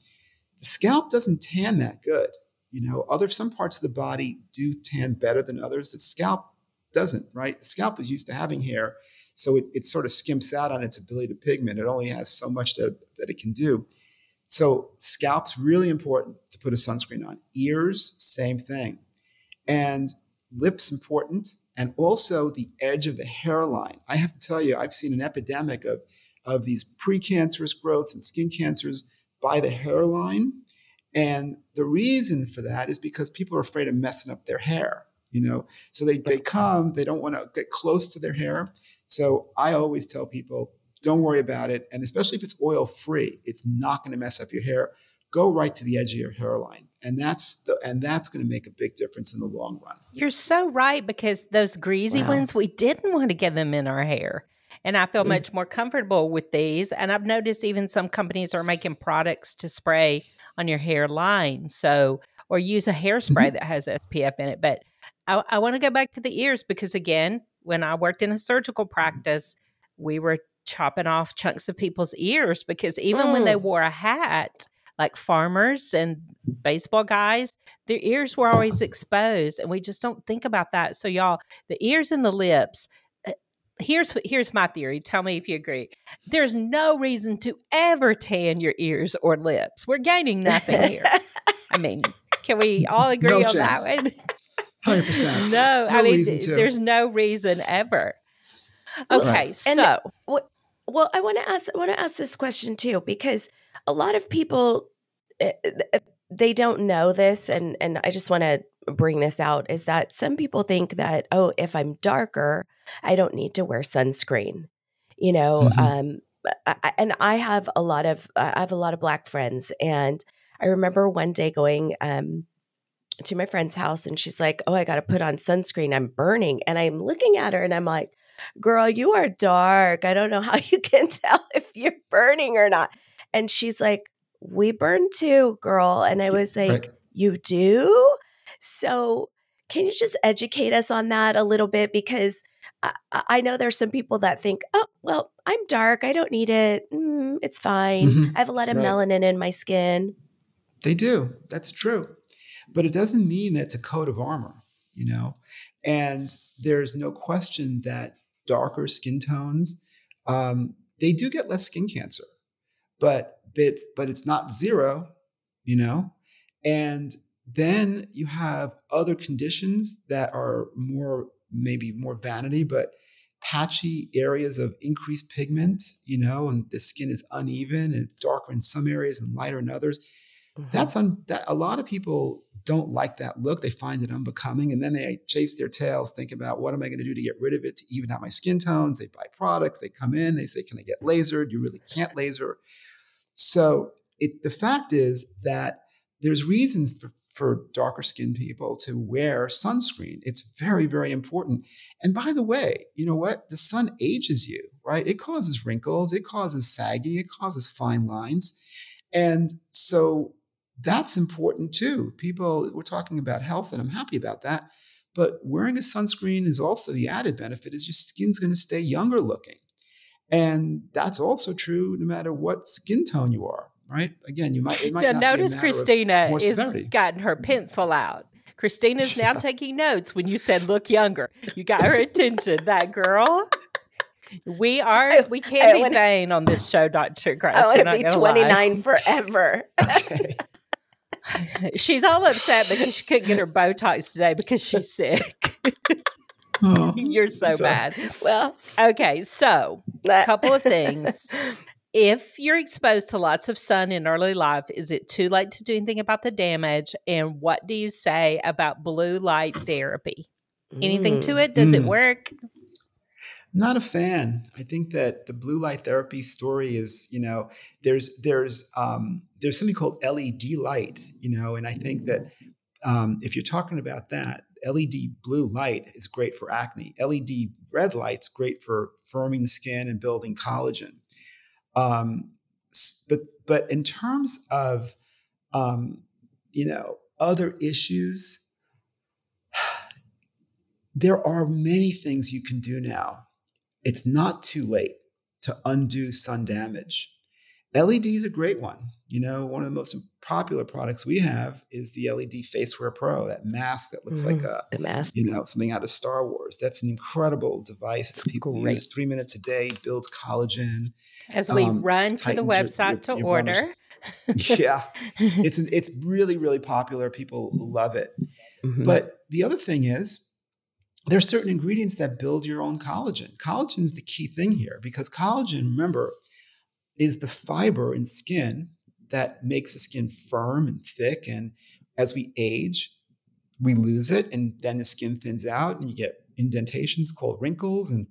the scalp doesn't tan that good. You know, other some parts of the body do tan better than others. The scalp doesn't, right? The scalp is used to having hair. So it, it sort of skimps out on its ability to pigment. It only has so much that, that it can do. So scalp's really important to put a sunscreen on. Ears, same thing. And lips important. And also the edge of the hairline. I have to tell you, I've seen an epidemic of, of these precancerous growths and skin cancers by the hairline. And the reason for that is because people are afraid of messing up their hair, you know. So they, they come, they don't want to get close to their hair. So I always tell people, don't worry about it. And especially if it's oil free, it's not going to mess up your hair. Go right to the edge of your hairline. And that's the, and that's going to make a big difference in the long run. You're so right because those greasy wow. ones, we didn't want to get them in our hair. And I feel mm. much more comfortable with these. And I've noticed even some companies are making products to spray on your hairline. So, or use a hairspray mm-hmm. that has SPF in it. But I, I want to go back to the ears because, again, when I worked in a surgical practice, we were chopping off chunks of people's ears because even mm. when they mm. wore a hat, like farmers and baseball guys, their ears were always exposed, and we just don't think about that. So, y'all, the ears and the lips. Here's here's my theory. Tell me if you agree. There's no reason to ever tan your ears or lips. We're gaining nothing here. I mean, can we all agree no on chance. that one? Hundred percent. No, I mean, there's no reason ever. Okay, right. so and, well, I want to ask. I want to ask this question too because a lot of people eh, eh, they don't know this, and and I just want to bring this out is that some people think that oh, if I'm darker, I don't need to wear sunscreen. You know, mm-hmm. um, I, and I have a lot of I have a lot of black friends, and I remember one day going um, to my friend's house and she's like, Oh, I got to put on sunscreen. I'm burning. And I'm looking at her and I'm like, Girl, you are dark. I don't know how you can tell if you're burning or not. And she's like, We burn too, girl. And I was like, right. You do? So can you just educate us on that a little bit? Because I, I know there's some people that think, Oh, well, I'm dark. I don't need it. Mm, it's fine. Mm-hmm. I have a lot of right. melanin in my skin. They do. That's true but it doesn't mean that it's a coat of armor, you know? And there's no question that darker skin tones um, they do get less skin cancer, but it's but it's not zero, you know. And then you have other conditions that are more maybe more vanity, but patchy areas of increased pigment, you know, and the skin is uneven and darker in some areas and lighter in others. Mm-hmm. That's on that a lot of people don't like that look. They find it unbecoming and then they chase their tails, think about what am I going to do to get rid of it, to even out my skin tones. They buy products, they come in, they say, Can I get lasered? You really can't laser. So it, the fact is that there's reasons for, for darker skinned people to wear sunscreen. It's very, very important. And by the way, you know what? The sun ages you, right? It causes wrinkles, it causes sagging, it causes fine lines. And so that's important too. People, we're talking about health, and I'm happy about that. But wearing a sunscreen is also the added benefit is your skin's going to stay younger looking. And that's also true no matter what skin tone you are, right? Again, you might, it might now, notice Christina is gotten her pencil out. Christina's now yeah. taking notes when you said look younger. You got her attention, that girl. We are. We can't I be wanna, vain on this show, Doctor Christ. I want to be twenty nine forever. She's all upset because she couldn't get her Botox today because she's sick. Oh, You're so, so bad. Well, okay. So, a couple of things. if you're exposed to lots of sun in early life, is it too late to do anything about the damage? And what do you say about blue light therapy? Anything to it? Does mm. it work? Not a fan. I think that the blue light therapy story is, you know, there's there's um, there's something called LED light, you know, and I think that um, if you're talking about that, LED blue light is great for acne. LED red light's great for firming the skin and building collagen. Um, but but in terms of um, you know other issues, there are many things you can do now it's not too late to undo sun damage. LED is a great one. You know, one of the most popular products we have is the LED Faceware Pro, that mask that looks mm-hmm. like a the mask. you know, something out of Star Wars. That's an incredible device it's that people great. use three minutes a day, builds collagen. As we um, run to the website your, your, to your order. yeah. It's it's really, really popular. People love it. Mm-hmm. But the other thing is there are certain ingredients that build your own collagen. Collagen is the key thing here because collagen, remember, is the fiber in skin that makes the skin firm and thick. And as we age, we lose it, and then the skin thins out, and you get indentations called wrinkles and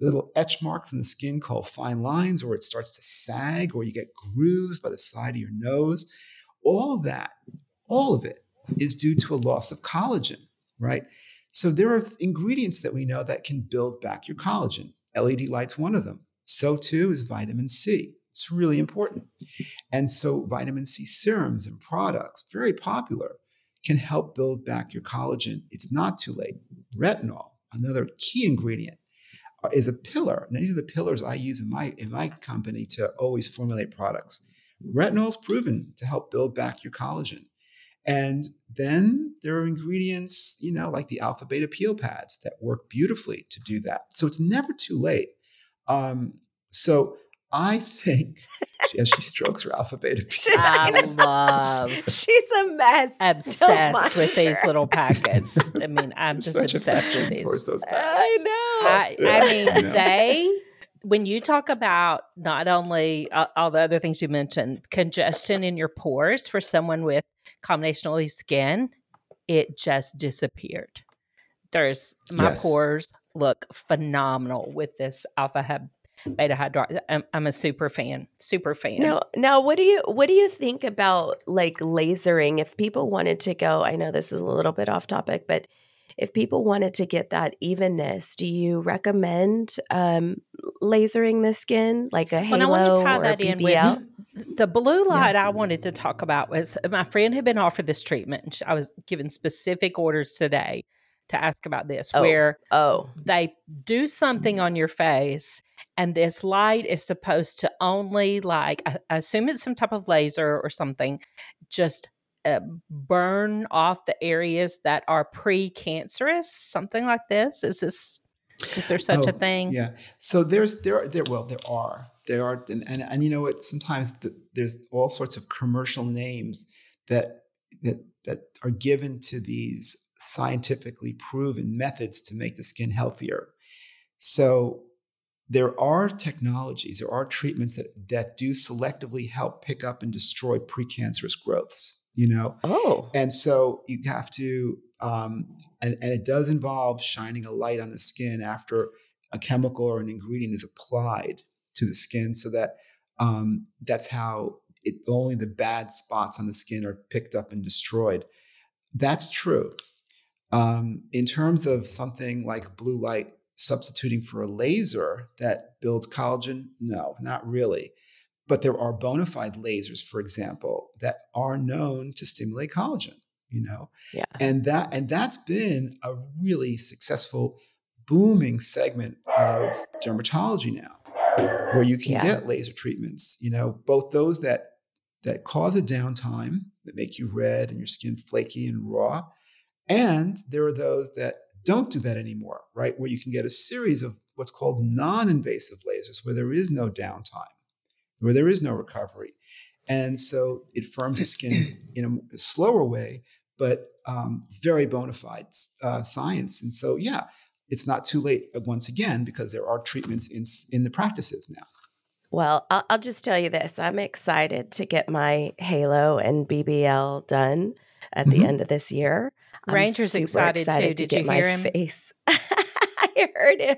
little etch marks in the skin called fine lines, or it starts to sag, or you get grooves by the side of your nose. All that, all of it is due to a loss of collagen, right? So there are ingredients that we know that can build back your collagen. LED light's one of them. So too is vitamin C. It's really important. And so vitamin C serums and products, very popular, can help build back your collagen. It's not too late. Retinol, another key ingredient, uh, is a pillar. And these are the pillars I use in my in my company to always formulate products. Retinol is proven to help build back your collagen. And then there are ingredients, you know, like the alpha beta peel pads that work beautifully to do that. So it's never too late. Um, so I think as she strokes her alpha beta peel. I love. She's a mess. Obsessed with these little packets. I mean, I'm just obsessed with these. Those pads. I know. I, yeah. I mean, I know. they when you talk about not only uh, all the other things you mentioned, congestion in your pores for someone with combination oily skin, it just disappeared. There's my yes. pores look phenomenal with this alpha hab beta hydroxy. I'm, I'm, a super fan, super fan. Now, now, what do you what do you think about like lasering? If people wanted to go, I know this is a little bit off topic, but if people wanted to get that evenness, do you recommend um, lasering the skin like a halo well, I want to tie that in with the blue light. Yeah. I wanted to talk about was my friend had been offered this treatment. And I was given specific orders today to ask about this, oh. where oh they do something on your face, and this light is supposed to only like I, I assume it's some type of laser or something, just uh, burn off the areas that are precancerous, something like this? Is this is there such oh, a thing? Yeah. So there's there there well there are There are, and, and, and you know what? Sometimes the, there's all sorts of commercial names that that that are given to these scientifically proven methods to make the skin healthier. So there are technologies, there are treatments that that do selectively help pick up and destroy precancerous growths. You know, oh, and so you have to, um, and, and it does involve shining a light on the skin after a chemical or an ingredient is applied to the skin, so that um, that's how it, only the bad spots on the skin are picked up and destroyed. That's true. Um, in terms of something like blue light substituting for a laser that builds collagen, no, not really. But there are bona fide lasers, for example, that are known to stimulate collagen. You know, yeah, and that and that's been a really successful, booming segment of dermatology now, where you can yeah. get laser treatments. You know, both those that that cause a downtime that make you red and your skin flaky and raw. And there are those that don't do that anymore, right? Where you can get a series of what's called non invasive lasers where there is no downtime, where there is no recovery. And so it firms the skin in a slower way, but um, very bona fide uh, science. And so, yeah, it's not too late uh, once again because there are treatments in, in the practices now. Well, I'll, I'll, just tell you this. I'm excited to get my Halo and BBL done at mm-hmm. the end of this year. I'm Ranger's excited, excited, too. To Did you hear him? Face. I heard him.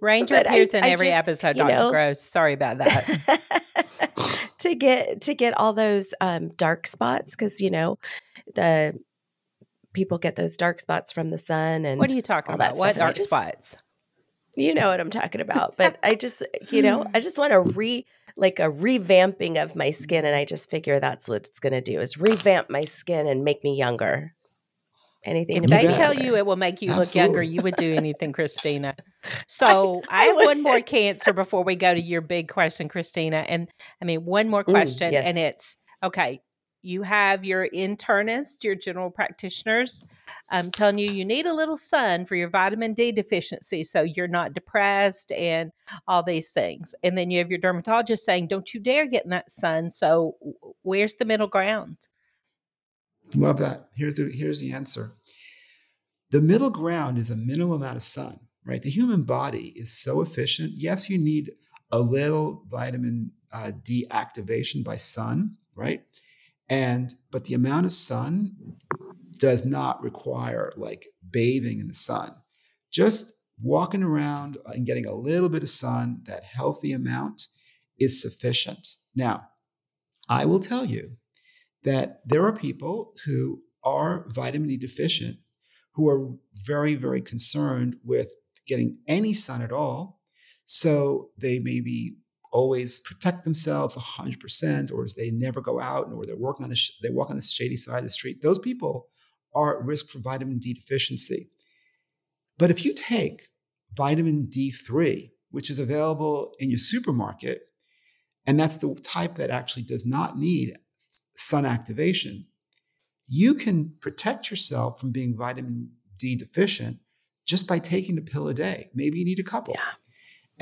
Ranger appears I, in I every just, episode, Dr. Know, Gross. Sorry about that. to get to get all those um, dark spots because you know the people get those dark spots from the sun and what are you talking about? What dark just, spots? You know what I'm talking about. But I just, you know, I just want to re like a revamping of my skin and I just figure that's what it's going to do is revamp my skin and make me younger. Anything if they tell you it will make you Absolutely. look younger, you would do anything, Christina. So I, I, I have would. one more cancer before we go to your big question, Christina. And I mean, one more question, yes. and it's okay you have your internist, your general practitioners um, telling you you need a little sun for your vitamin D deficiency so you're not depressed and all these things. And then you have your dermatologist saying, don't you dare get in that sun. So where's the middle ground? Love that. Here's the, here's the answer. The middle ground is a minimal amount of sun, right? The human body is so efficient. Yes, you need a little vitamin uh, D activation by sun, right? And but the amount of sun does not require like bathing in the sun. Just walking around and getting a little bit of sun, that healthy amount is sufficient. Now, I will tell you that there are people who are vitamin D deficient who are very, very concerned with getting any sun at all. So they may be always protect themselves 100% or they never go out or they're working on the sh- they walk on the shady side of the street those people are at risk for vitamin d deficiency but if you take vitamin d3 which is available in your supermarket and that's the type that actually does not need sun activation you can protect yourself from being vitamin d deficient just by taking a pill a day maybe you need a couple yeah.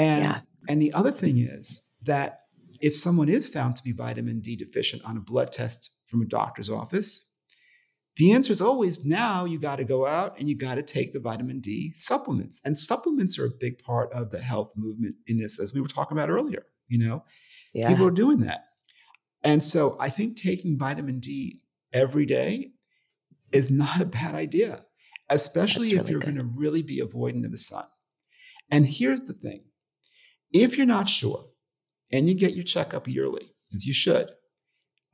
and yeah. And the other thing is that if someone is found to be vitamin D deficient on a blood test from a doctor's office, the answer is always now you got to go out and you got to take the vitamin D supplements. And supplements are a big part of the health movement in this, as we were talking about earlier. You know, yeah. people are doing that. And so I think taking vitamin D every day is not a bad idea, especially really if you're going to really be avoidant of the sun. And here's the thing if you're not sure and you get your checkup yearly, as you should,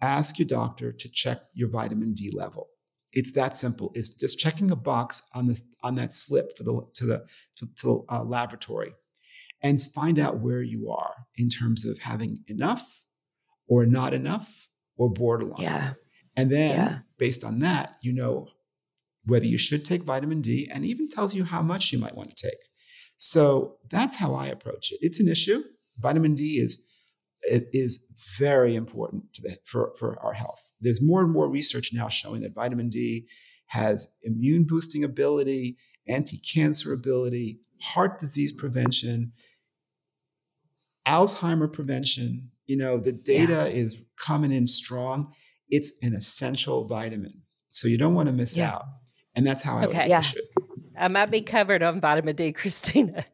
ask your doctor to check your vitamin D level. It's that simple. It's just checking a box on this on that slip for the to the to, to uh, laboratory, and find out where you are in terms of having enough, or not enough, or borderline. Yeah. And then yeah. based on that, you know whether you should take vitamin D, and even tells you how much you might want to take. So that's how I approach it. It's an issue. Vitamin D is it is very important the, for, for our health. There's more and more research now showing that vitamin D has immune boosting ability, anti cancer ability, heart disease prevention, Alzheimer prevention, you know, the data yeah. is coming in strong. It's an essential vitamin. So you don't want to miss yeah. out. And that's how I okay. would yeah. it. I might be covered on vitamin D, Christina.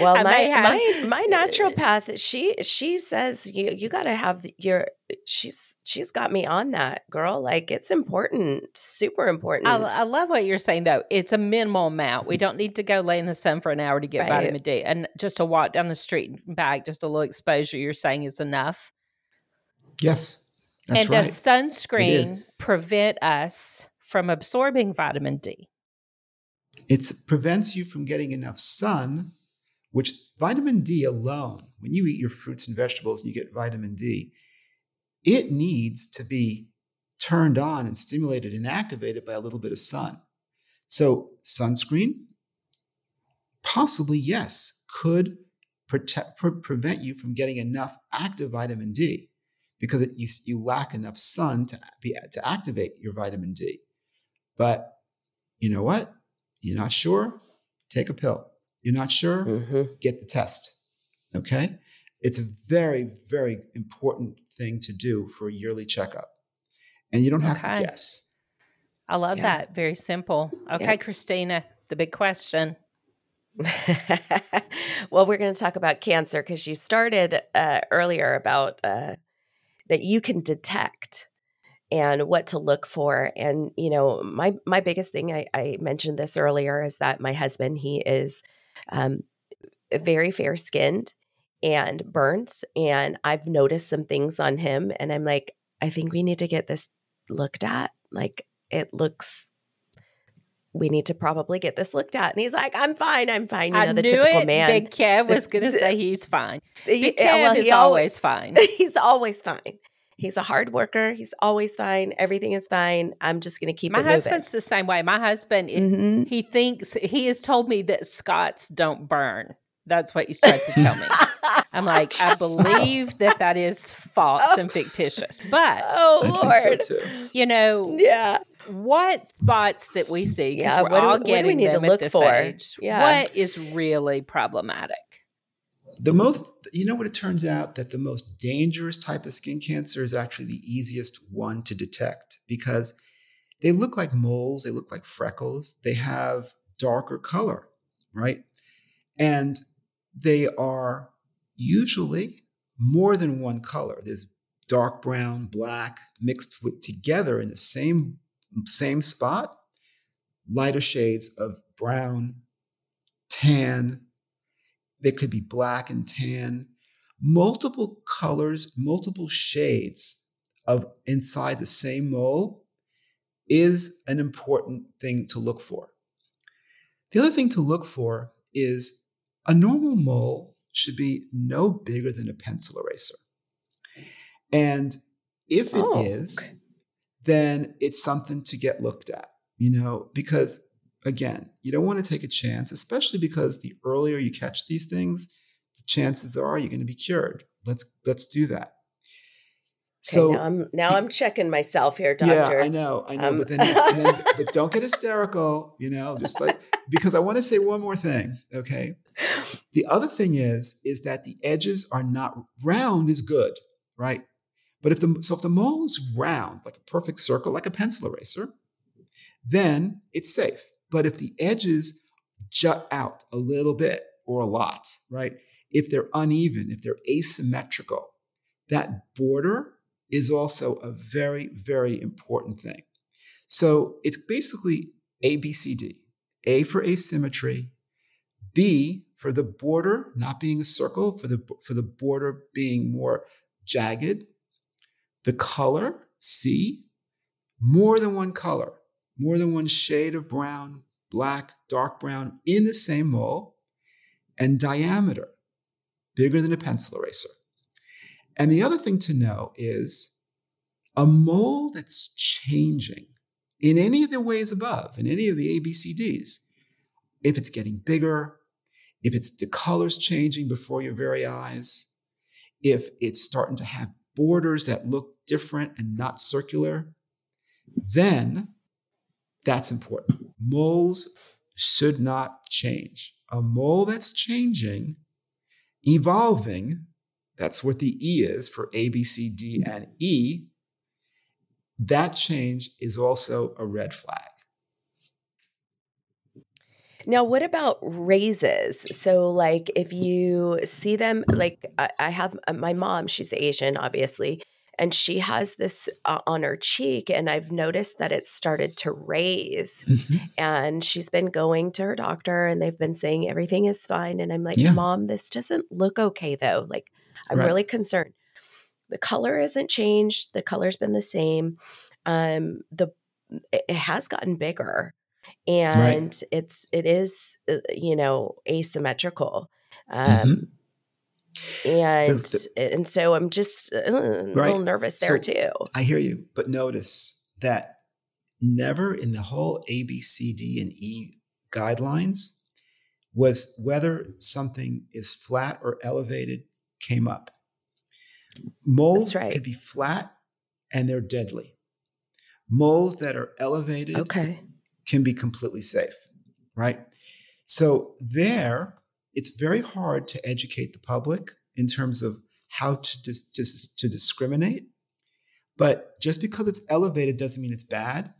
well, my have, my my naturopath, she she says you you got to have your she's she's got me on that girl. Like it's important, super important. I, I, love what you're saying though. It's a minimal amount. We don't need to go lay in the sun for an hour to get right. vitamin D, and just a walk down the street and back, just a little exposure. You're saying is enough. Yes, and right. does sunscreen prevent us from absorbing vitamin D? It prevents you from getting enough sun, which vitamin D alone, when you eat your fruits and vegetables and you get vitamin D, it needs to be turned on and stimulated and activated by a little bit of sun. So, sunscreen, possibly yes, could protect, pre- prevent you from getting enough active vitamin D because it, you, you lack enough sun to, be, to activate your vitamin D. But you know what? You're not sure? Take a pill. You're not sure? Mm-hmm. Get the test. Okay? It's a very, very important thing to do for a yearly checkup. And you don't have okay. to guess. I love yeah. that. Very simple. Okay, yeah. Christina, the big question. well, we're going to talk about cancer because you started uh, earlier about uh, that you can detect and what to look for. And you know, my my biggest thing I, I mentioned this earlier is that my husband he is um, very fair skinned and burns, and I've noticed some things on him, and I'm like, I think we need to get this looked at. Like it looks. We need to probably get this looked at. And he's like, I'm fine. I'm fine. You know, I the typical it. man. Big Kev was going to say he's fine. Big Kev well, is always fine. He's always fine. He's a hard worker. He's always fine. Everything is fine. I'm just going to keep My husband's the same way. My husband, mm-hmm. he thinks, he has told me that Scots don't burn. That's what he's trying to tell me. I'm like, I believe that that is false oh. and fictitious. But, oh, Lord. So you know, yeah. What spots that we see, because yeah, we're all do, getting them at this for? age, yeah. what is really problematic? The most you know what it turns out? That the most dangerous type of skin cancer is actually the easiest one to detect because they look like moles they look like freckles they have darker color right? And they are usually more than one color. There's dark brown black mixed with together in the same same spot lighter shades of brown tan they could be black and tan, multiple colors, multiple shades of inside the same mole is an important thing to look for. The other thing to look for is a normal mole should be no bigger than a pencil eraser. And if it oh, is, okay. then it's something to get looked at, you know, because again, you don't want to take a chance, especially because the earlier you catch these things, the chances are you're going to be cured. Let's let's do that. So now I'm now I'm checking myself here, doctor. Yeah, I know, I know, um, but then, then but don't get hysterical, you know, just like because I want to say one more thing, okay? The other thing is is that the edges are not round is good, right? But if the so if the mole is round, like a perfect circle, like a pencil eraser, then it's safe. But if the edges jut out a little bit or a lot, right? If they're uneven, if they're asymmetrical, that border is also a very, very important thing. So it's basically A, B, C, D. A for asymmetry, B for the border not being a circle, for the, for the border being more jagged, the color, C, more than one color more than one shade of brown, black, dark brown in the same mole, and diameter bigger than a pencil eraser. And the other thing to know is a mole that's changing in any of the ways above, in any of the ABCDs, if it's getting bigger, if it's the colors changing before your very eyes, if it's starting to have borders that look different and not circular, then that's important. Moles should not change. A mole that's changing Evolving, that's what the E is for A, B, C, D, and E. That change is also a red flag. Now, what about raises? So, like, if you see them, like, I, I have uh, my mom, she's Asian, obviously, and she has this uh, on her cheek, and I've noticed that it started to raise. Mm-hmm. And she's been going to her doctor, and they've been saying everything is fine. And I'm like, yeah. Mom, this doesn't look okay, though. Like, I'm right. really concerned. The color hasn't changed, the color's been the same. Um, the it has gotten bigger and right. it's it is uh, you know asymmetrical mm-hmm. um mm-hmm. And the, the, and so i'm just uh, a right. little nervous there so too i hear you but notice that never in the whole a b c d and e guidelines was whether something is flat or elevated came up moles right. could be flat and they're deadly moles that are elevated okay can be completely safe, right? So there, it's very hard to educate the public in terms of how to dis- dis- to discriminate. But just because it's elevated doesn't mean it's bad.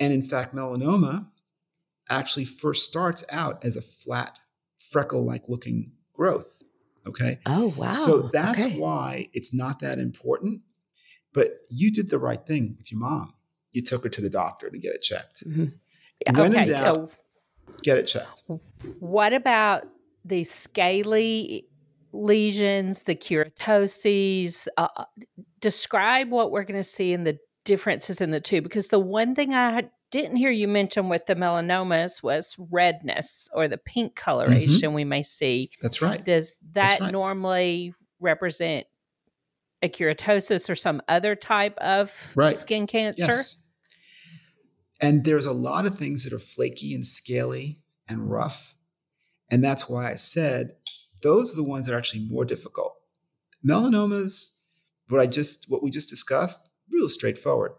And in fact, melanoma actually first starts out as a flat, freckle-like looking growth. Okay. Oh wow. So that's okay. why it's not that important. But you did the right thing with your mom. You took her to the doctor to get it checked. Mm-hmm. When okay, doubt, so get it checked. What about the scaly lesions, the keratoses? Uh, uh describe what we're going to see in the differences in the two. Because the one thing I didn't hear you mention with the melanomas was redness or the pink mm-hmm. coloration mm-hmm. we may see. That's right. Does that right. normally represent a keratosis or some other type of right. skin cancer? Yes. And there's a lot of things that are flaky and scaly and rough. And that's why I said those are the ones that are actually more difficult. Melanomas, what I just what we just discussed, real straightforward.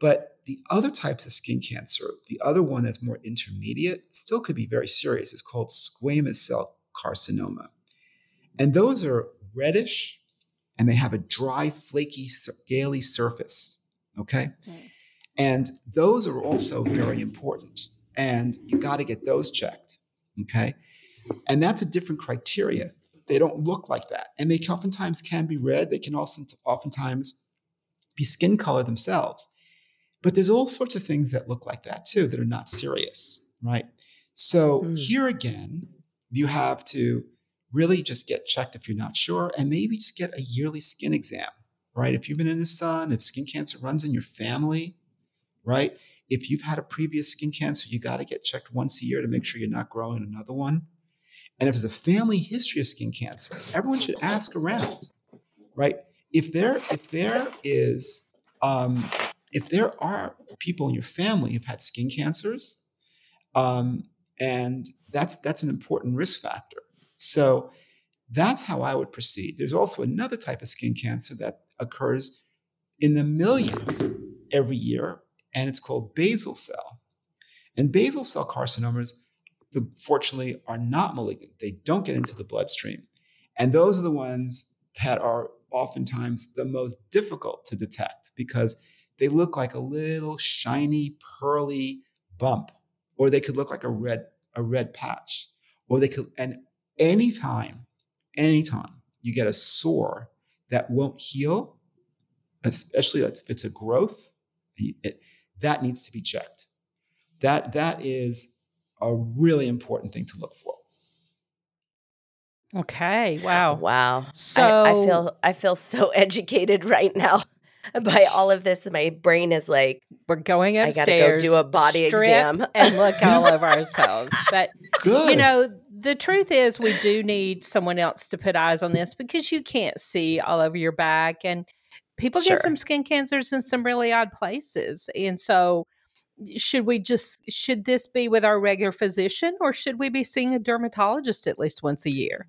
But the other types of skin cancer, the other one that's more intermediate, still could be very serious. It's called squamous cell carcinoma. And those are reddish and they have a dry, flaky, scaly surface. Okay. Mm. And those are also very important. And you got to get those checked. Okay. And that's a different criteria. They don't look like that. And they oftentimes can be red. They can also oftentimes be skin color themselves. But there's all sorts of things that look like that too that are not serious, right? So mm. here again, you have to really just get checked if you're not sure and maybe just get a yearly skin exam, right? If you've been in the sun, if skin cancer runs in your family, right? If you've had a previous skin cancer, you got to get checked once a year to make sure you're not growing another one. And if there's a family history of skin cancer, everyone should ask around, right? If there, if there is, um, if there are people in your family who've had skin cancers, um, and that's that's an important risk factor. So that's how I would proceed. There's also another type of skin cancer that occurs in the millions every year, and it's called basal cell. And basal cell carcinomas, fortunately, are not malignant. They don't get into the bloodstream. And those are the ones that are oftentimes the most difficult to detect because they look like a little shiny, pearly bump, or they could look like a red, a red patch, or they could, and anytime, anytime you get a sore that won't heal, especially if it's a growth, it, that needs to be checked. That that is a really important thing to look for. Okay. Wow. Wow. So I, I feel I feel so educated right now by all of this. My brain is like, we're going upstairs. I gotta go do a body exam and look all of ourselves. But Good. you know, the truth is, we do need someone else to put eyes on this because you can't see all over your back, and people sure. get some skin cancers in some really odd places. And so should we just should this be with our regular physician or should we be seeing a dermatologist at least once a year?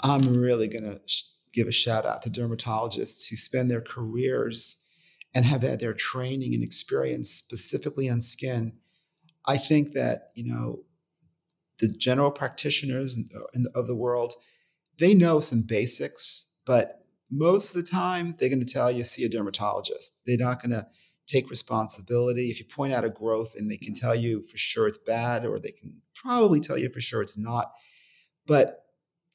I'm really going to sh- give a shout out to dermatologists who spend their careers and have had their training and experience specifically on skin. I think that, you know, the general practitioners of the world they know some basics, but most of the time they're going to tell you see a dermatologist. They're not going to take responsibility. If you point out a growth and they can tell you for sure it's bad, or they can probably tell you for sure it's not. But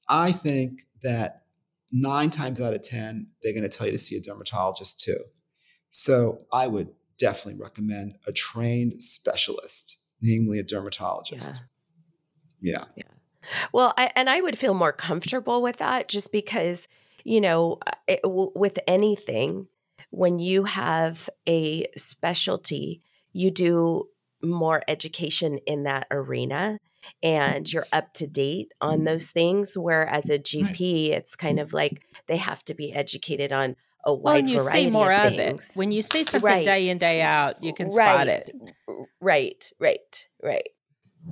I think that nine times out of 10, they're going to tell you to see a dermatologist too. So I would definitely recommend a trained specialist, namely a dermatologist. Yeah. Yeah. yeah. Well, I, and I would feel more comfortable with that just because, you know, it, w- with anything, when you have a specialty, you do more education in that arena and you're up to date on mm-hmm. those things. Whereas a GP, it's kind of like they have to be educated on a wide well, you variety see more of, things. It. When you see something right. day in day out, you can right. spot it. Right, right, right.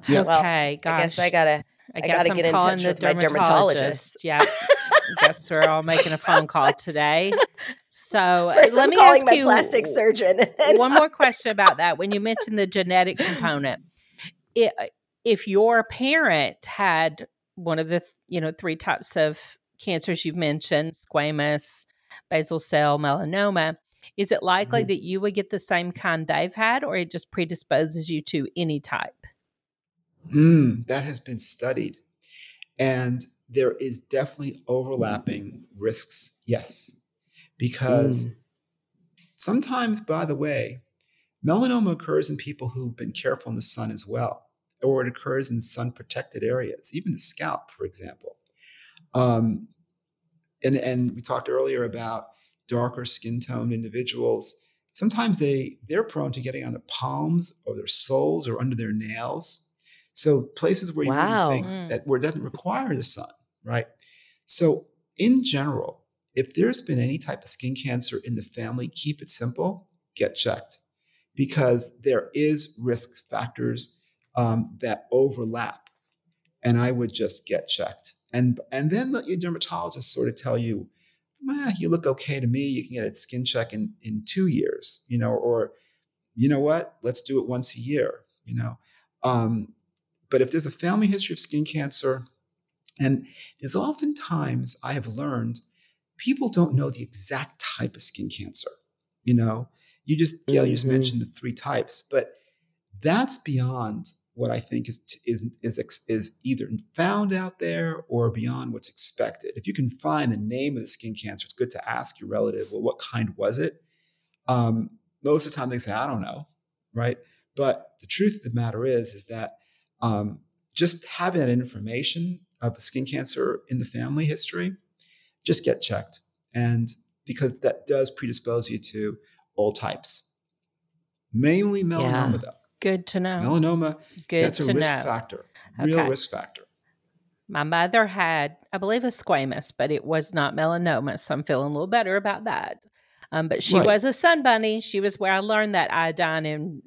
Yeah. Well, okay, gosh. I guess I gotta. I, I gotta I'm get in touch with my dermatologist. Yeah. guess we're all making a phone call today. So First, let I'm me ask my you plastic surgeon. one more question about that. When you mentioned the genetic component, it, uh, if your parent had one of the you know three types of cancers you've mentioned, squamous, basal cell melanoma, is it likely mm-hmm. that you would get the same kind they've had, or it just predisposes you to any type? Mm, that has been studied. And there is definitely overlapping risks, yes. Because mm. sometimes, by the way, melanoma occurs in people who've been careful in the sun as well, or it occurs in sun protected areas, even the scalp, for example. Um, and, and we talked earlier about darker skin tone individuals. Sometimes they, they're prone to getting on the palms or their soles or under their nails so places where you wow. think mm. that where it doesn't require the sun, right? So in general, if there's been any type of skin cancer in the family, keep it simple, get checked, because there is risk factors um, that overlap, and I would just get checked, and and then let your dermatologist sort of tell you, eh, you look okay to me. You can get a skin check in in two years, you know, or you know what, let's do it once a year, you know. Um, but if there's a family history of skin cancer, and there's oftentimes I have learned people don't know the exact type of skin cancer. You know, you just Gail, mm-hmm. you just mm-hmm. mentioned the three types, but that's beyond what I think is is is is either found out there or beyond what's expected. If you can find the name of the skin cancer, it's good to ask your relative, well, what kind was it? Um, most of the time, they say, I don't know, right? But the truth of the matter is, is that um, just having that information of skin cancer in the family history, just get checked. And because that does predispose you to all types, mainly melanoma, yeah. though. Good to know. Melanoma, Good that's a risk know. factor, real okay. risk factor. My mother had, I believe, a squamous, but it was not melanoma. So I'm feeling a little better about that. Um, but she right. was a sun bunny. She was where I learned that iodine in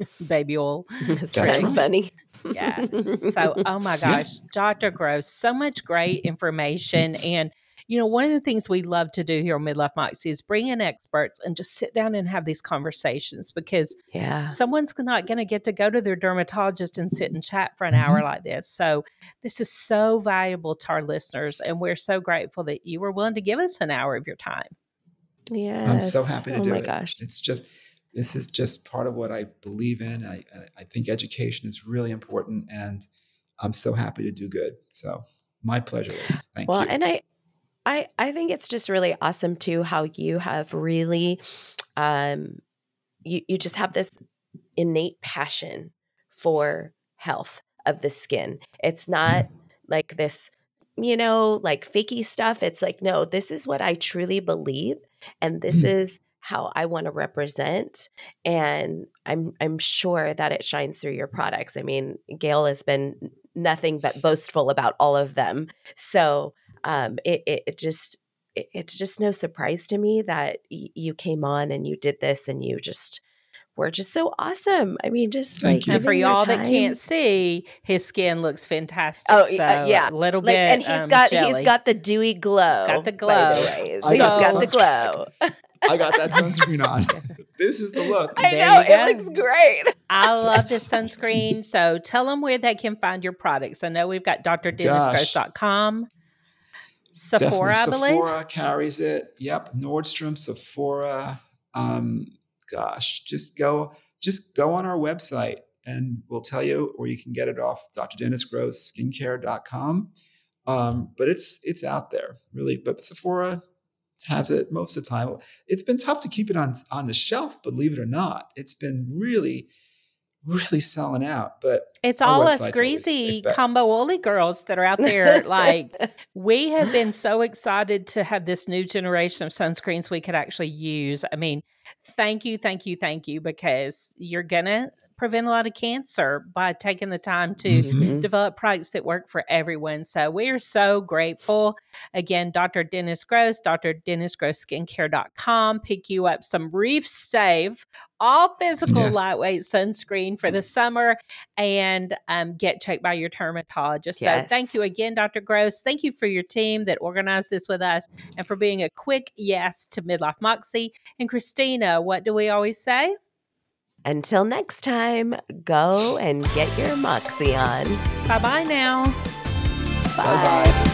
baby oil. sun funny. yeah. So, oh my gosh, Dr. Gross, so much great information. And, you know, one of the things we love to do here on Midlife Moxie is bring in experts and just sit down and have these conversations because yeah. someone's not going to get to go to their dermatologist and sit and chat for an mm-hmm. hour like this. So, this is so valuable to our listeners. And we're so grateful that you were willing to give us an hour of your time. Yeah. I'm so happy to do it. oh do my it. gosh. It's just, this is just part of what I believe in. I, I think education is really important, and I'm so happy to do good. So my pleasure, ladies. Thank well, you. Well, and I, I, I think it's just really awesome too how you have really, um, you you just have this innate passion for health of the skin. It's not like this, you know, like fakey stuff. It's like no, this is what I truly believe, and this mm. is how I want to represent. And I'm I'm sure that it shines through your products. I mean, Gail has been nothing but boastful about all of them. So um, it, it, it just it, it's just no surprise to me that y- you came on and you did this and you just were just so awesome. I mean, just Thank like and for y'all that can't see, his skin looks fantastic. Oh, so uh, yeah, a little like, bit, and he's um, got jelly. he's got the dewy glow. Got the glow. The he's got the glow. I got that sunscreen on. this is the look. I there know it looks great. I love this sunscreen. So tell them where they can find your products. I know we've got drdennisgross.com. Sephora, I believe. Sephora carries it. Yep. Nordstrom, Sephora. Um, gosh, just go, just go on our website and we'll tell you, or you can get it off Dr. Dennis Gross skincare.com. Um, but it's it's out there really. But Sephora has it most of the time. It's been tough to keep it on on the shelf, believe it or not. It's been really really selling out. But it's all us greasy combo woolly girls that are out there. like we have been so excited to have this new generation of sunscreens we could actually use. I mean, thank you, thank you, thank you, because you're gonna prevent a lot of cancer by taking the time to mm-hmm. develop products that work for everyone. So we are so grateful. Again, Dr. Dennis Gross, Dr. Dennis Gross Skincare.com, pick you up some Reef Safe, all physical yes. lightweight sunscreen for the summer and um, get checked by your dermatologist. Yes. So thank you again, Dr. Gross. Thank you for your team that organized this with us and for being a quick yes to Midlife Moxie. And Christina, what do we always say? Until next time, go and get your Moxie on. Bye bye now. Bye bye.